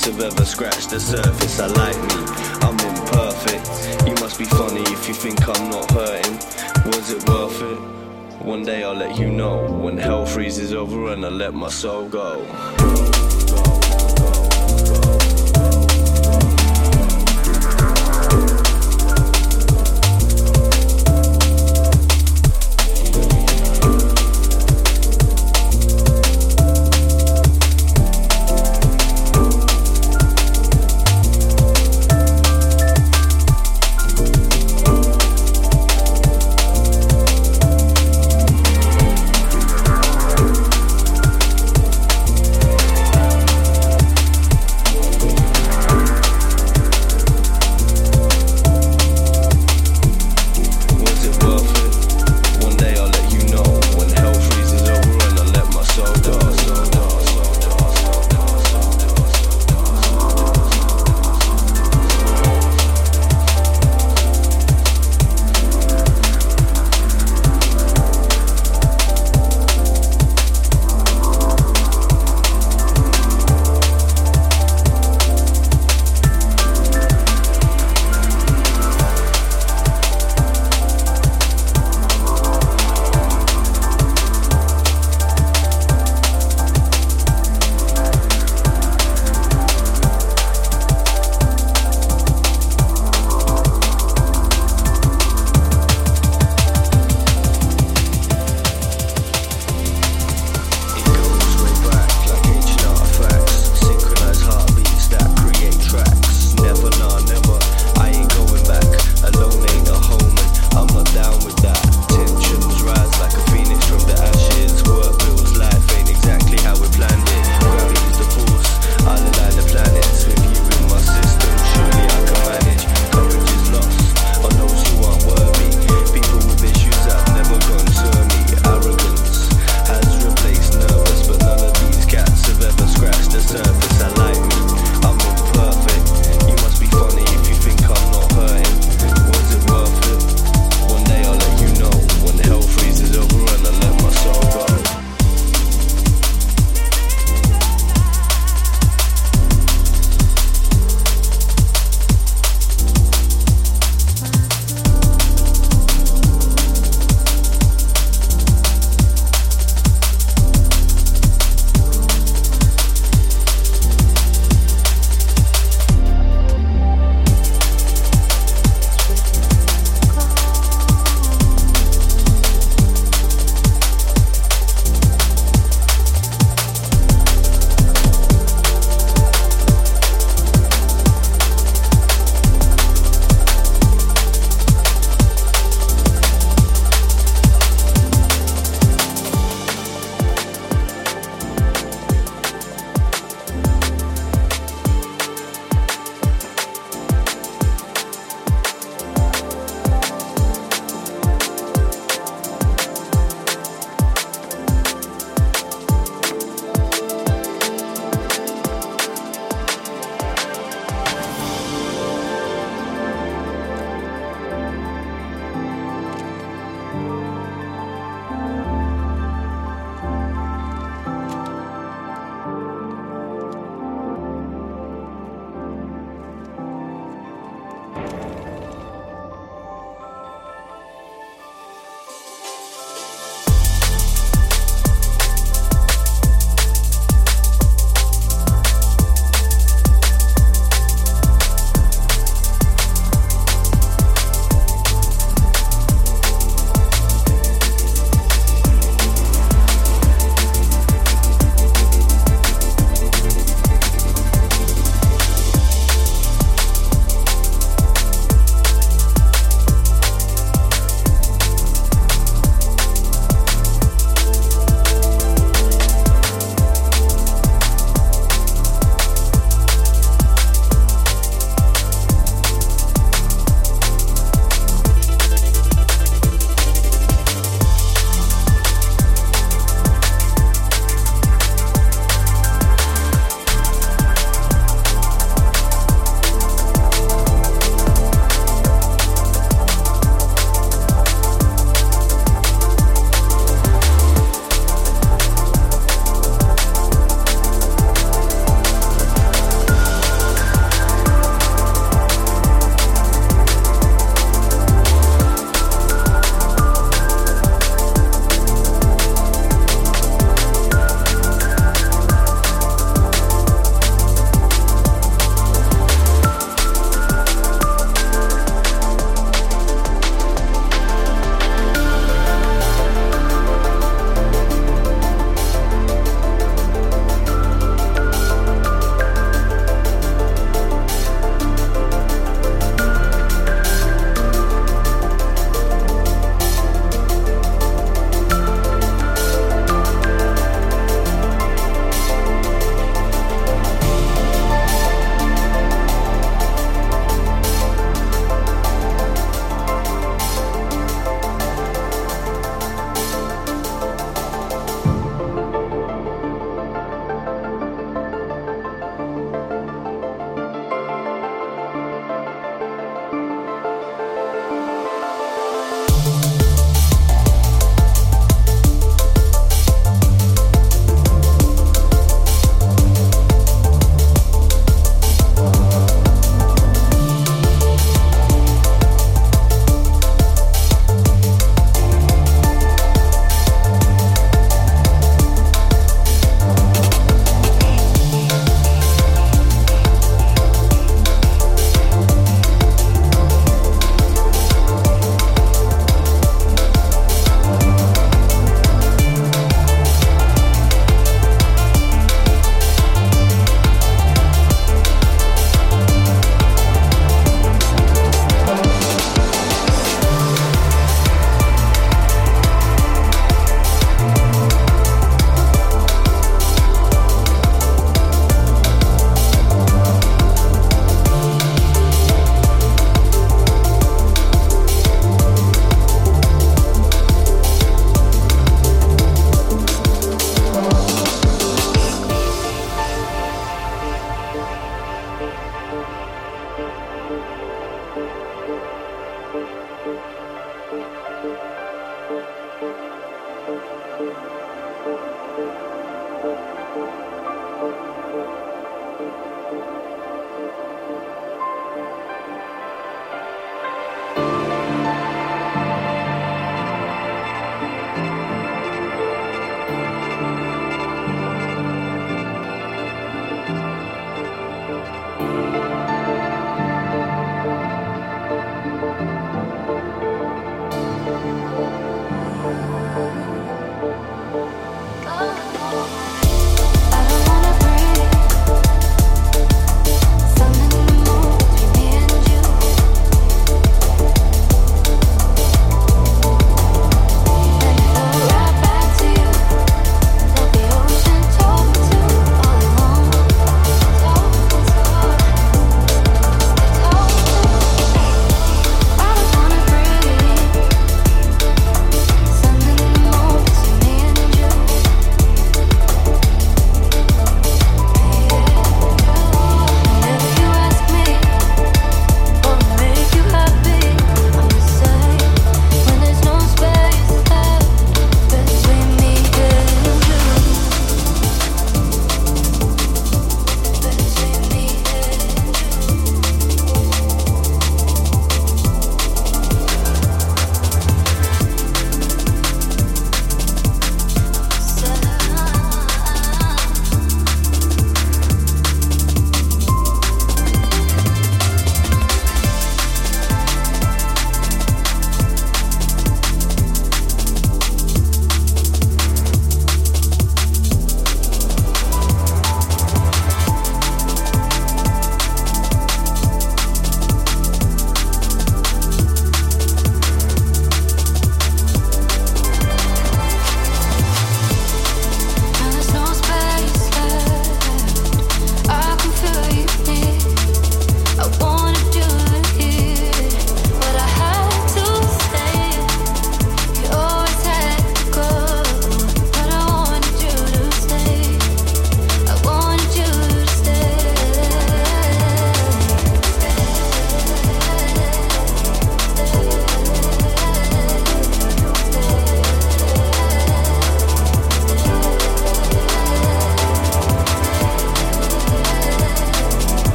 must have ever scratched the surface. I like me, I'm imperfect. You must be funny if you think I'm not hurting. Was it worth it? One day I'll let you know when hell freezes over and I let my soul go.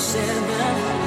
seven.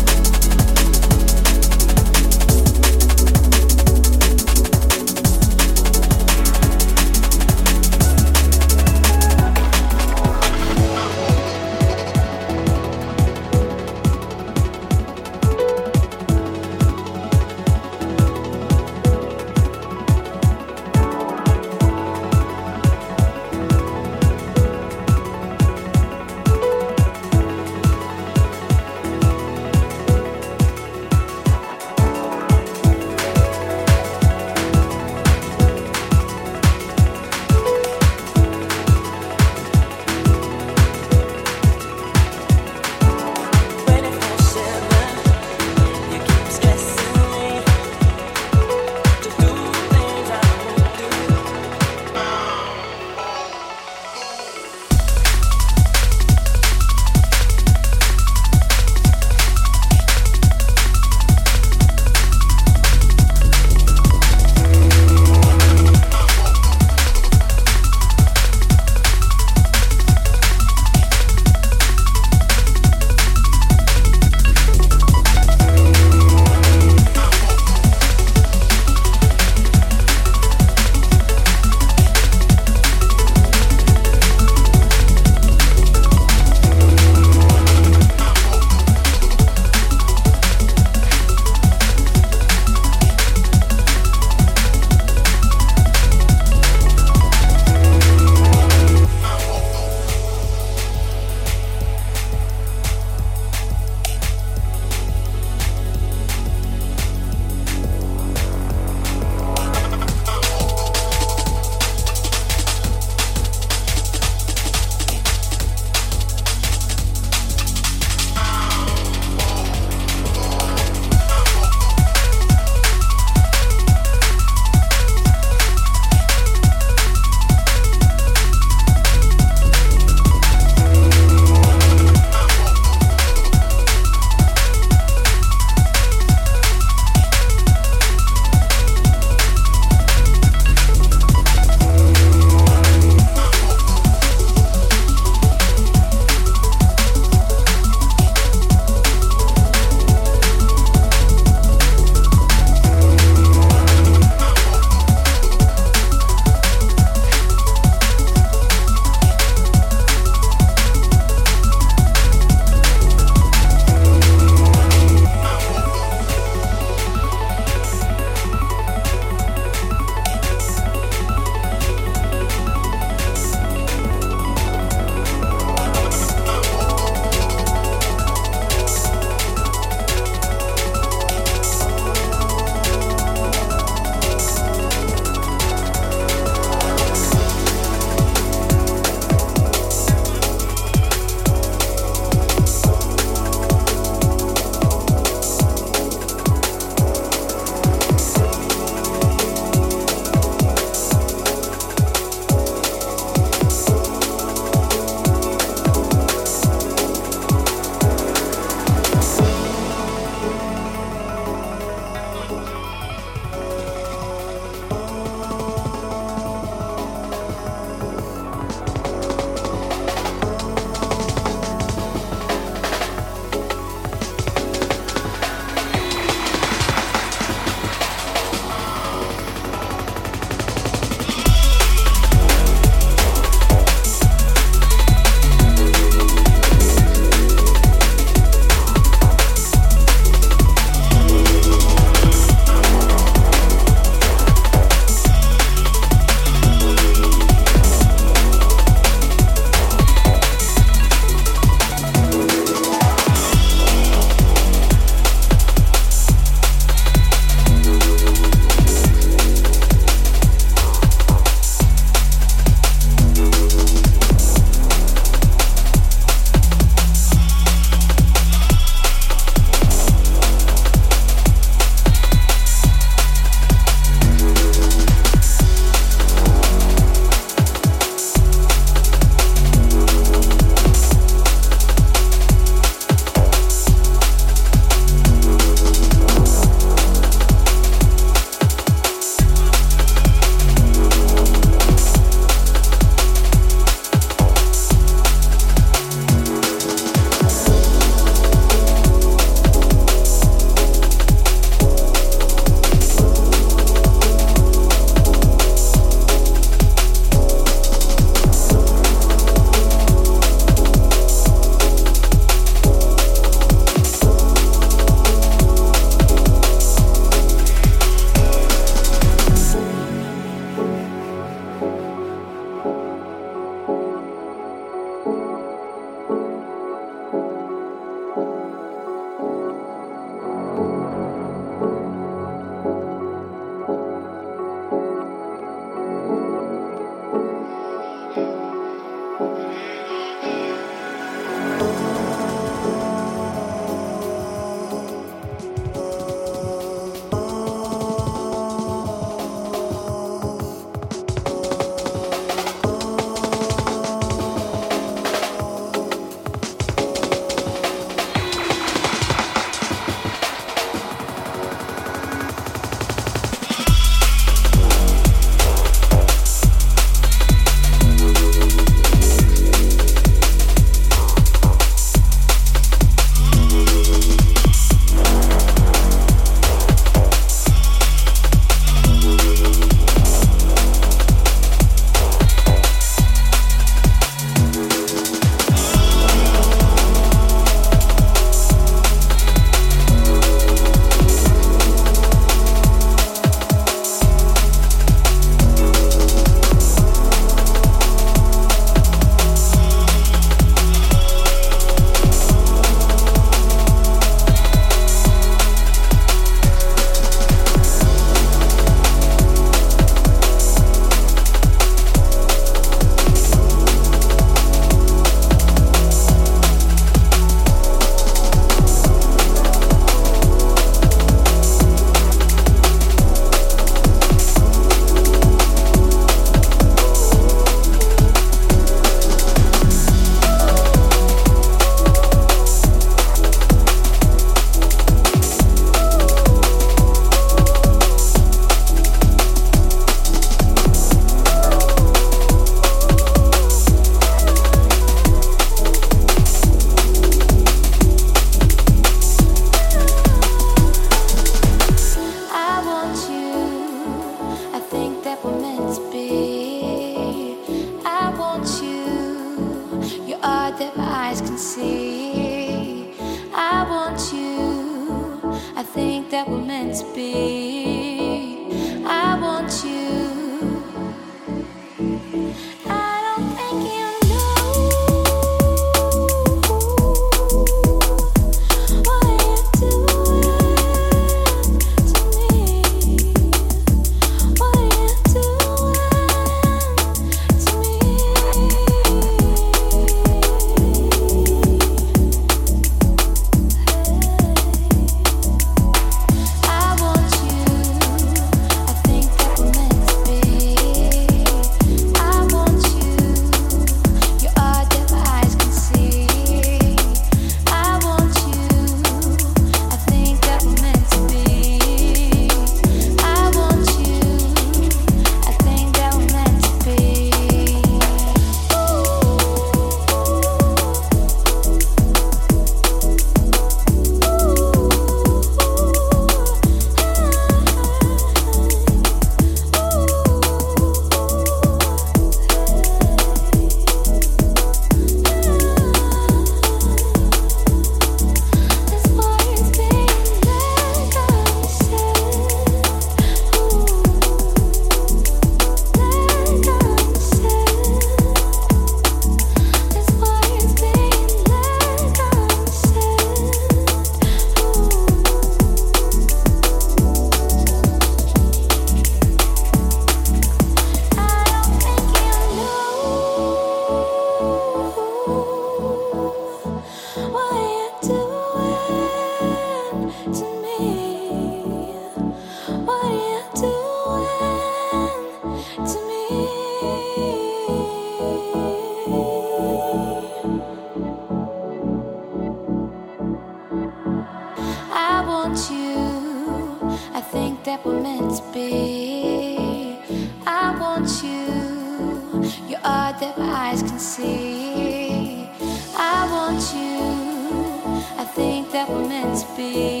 Tired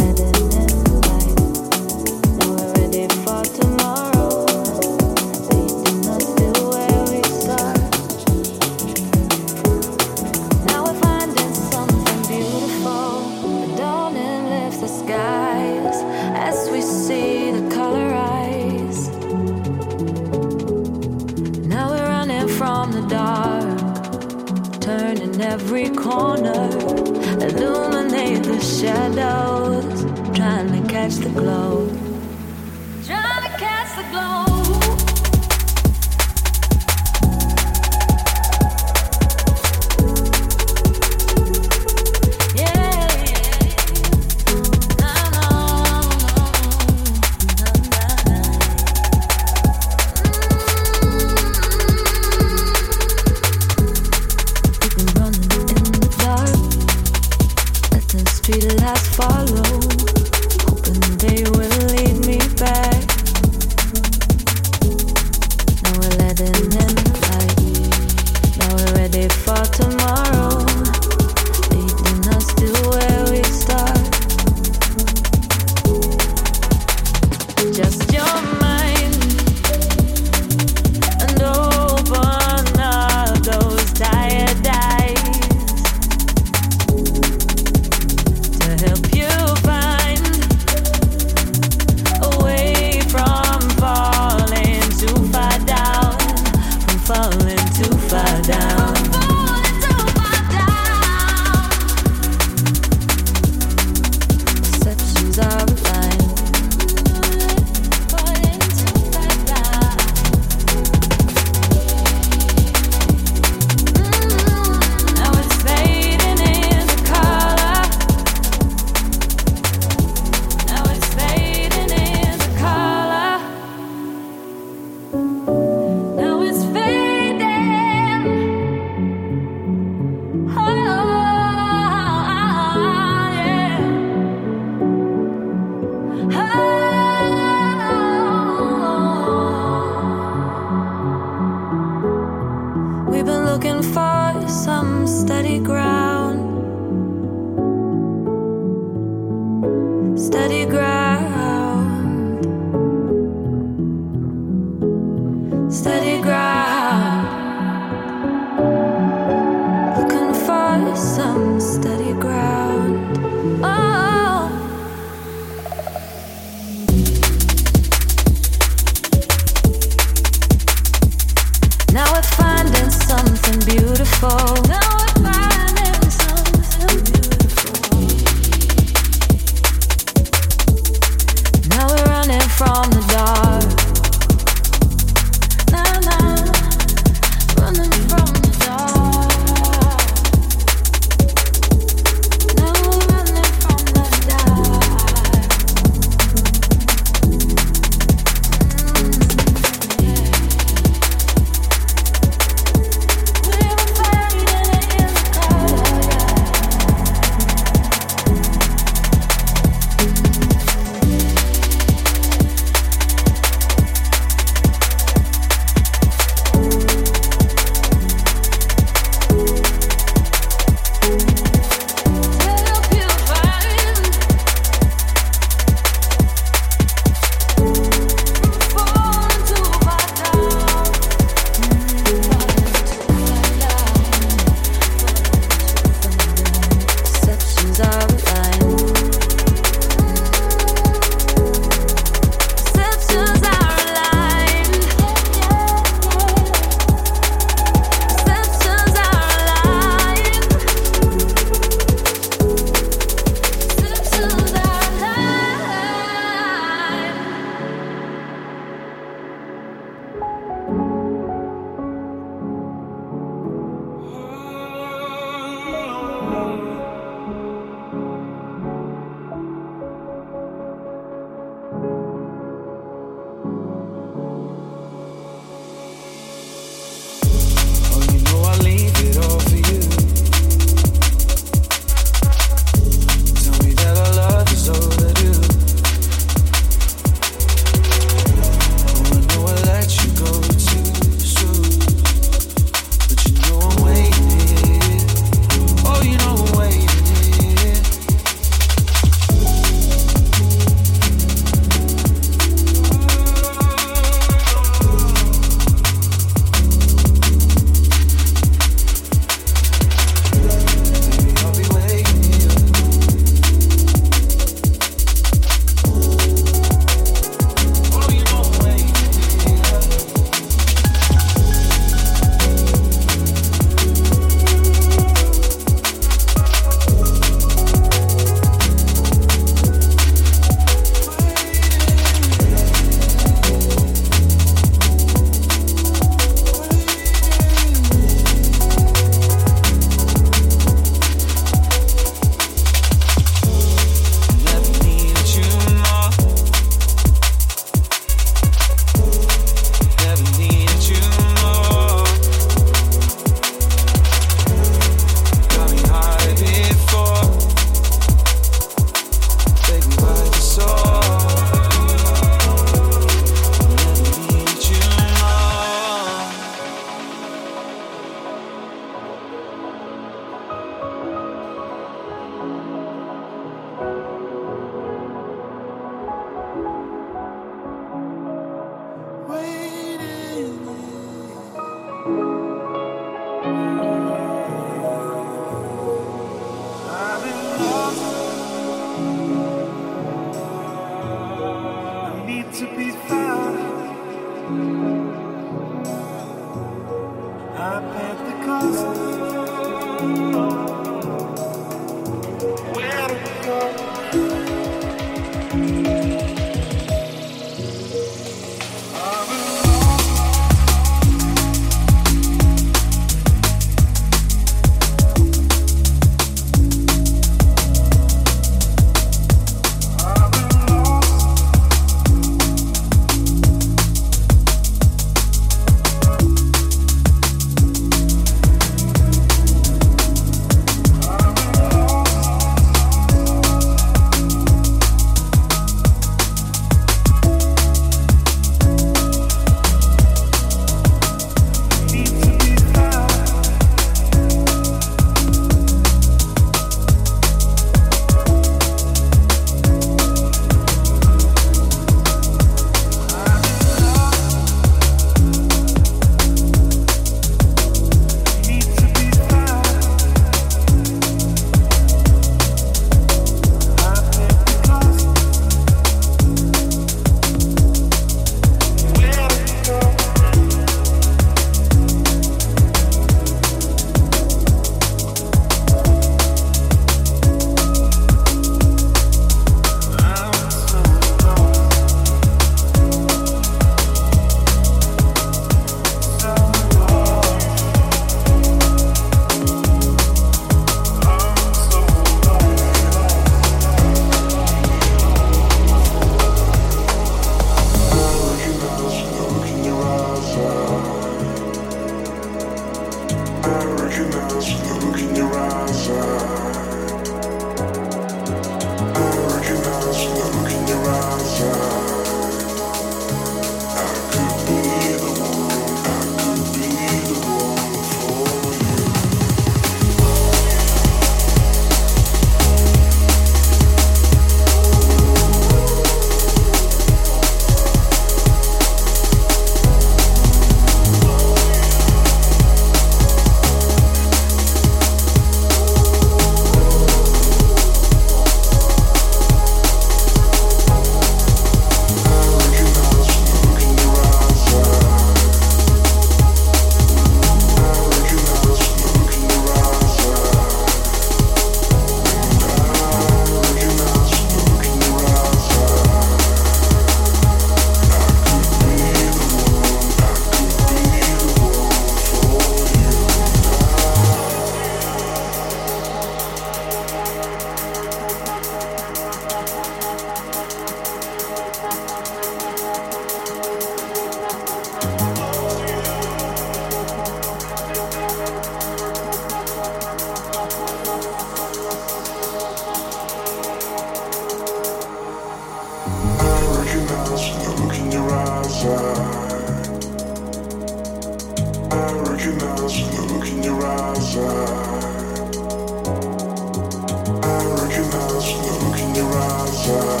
Bye.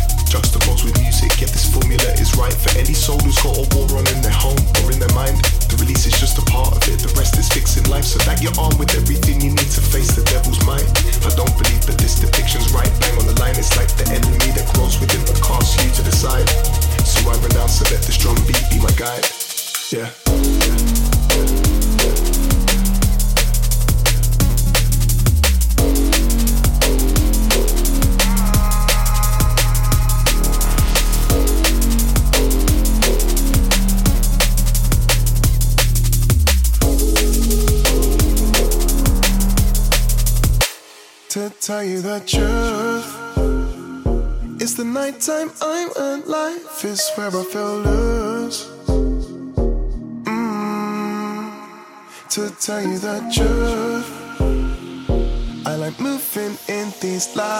juxtaposed with music. This formula is right for any soul who's got a war on in their home or in their mind. The release is just a part of it, the rest is fixing life. So with everything you need to face the devil's. I don't believe that this depiction's right, bang on the line. It's like the enemy that within but you to the side. So I renounce and let drum beat be my guide. Yeah. tell you the truth. It's the nighttime I'm alive, is where I feel loose. Mm, to tell you the truth, I like moving in these lights.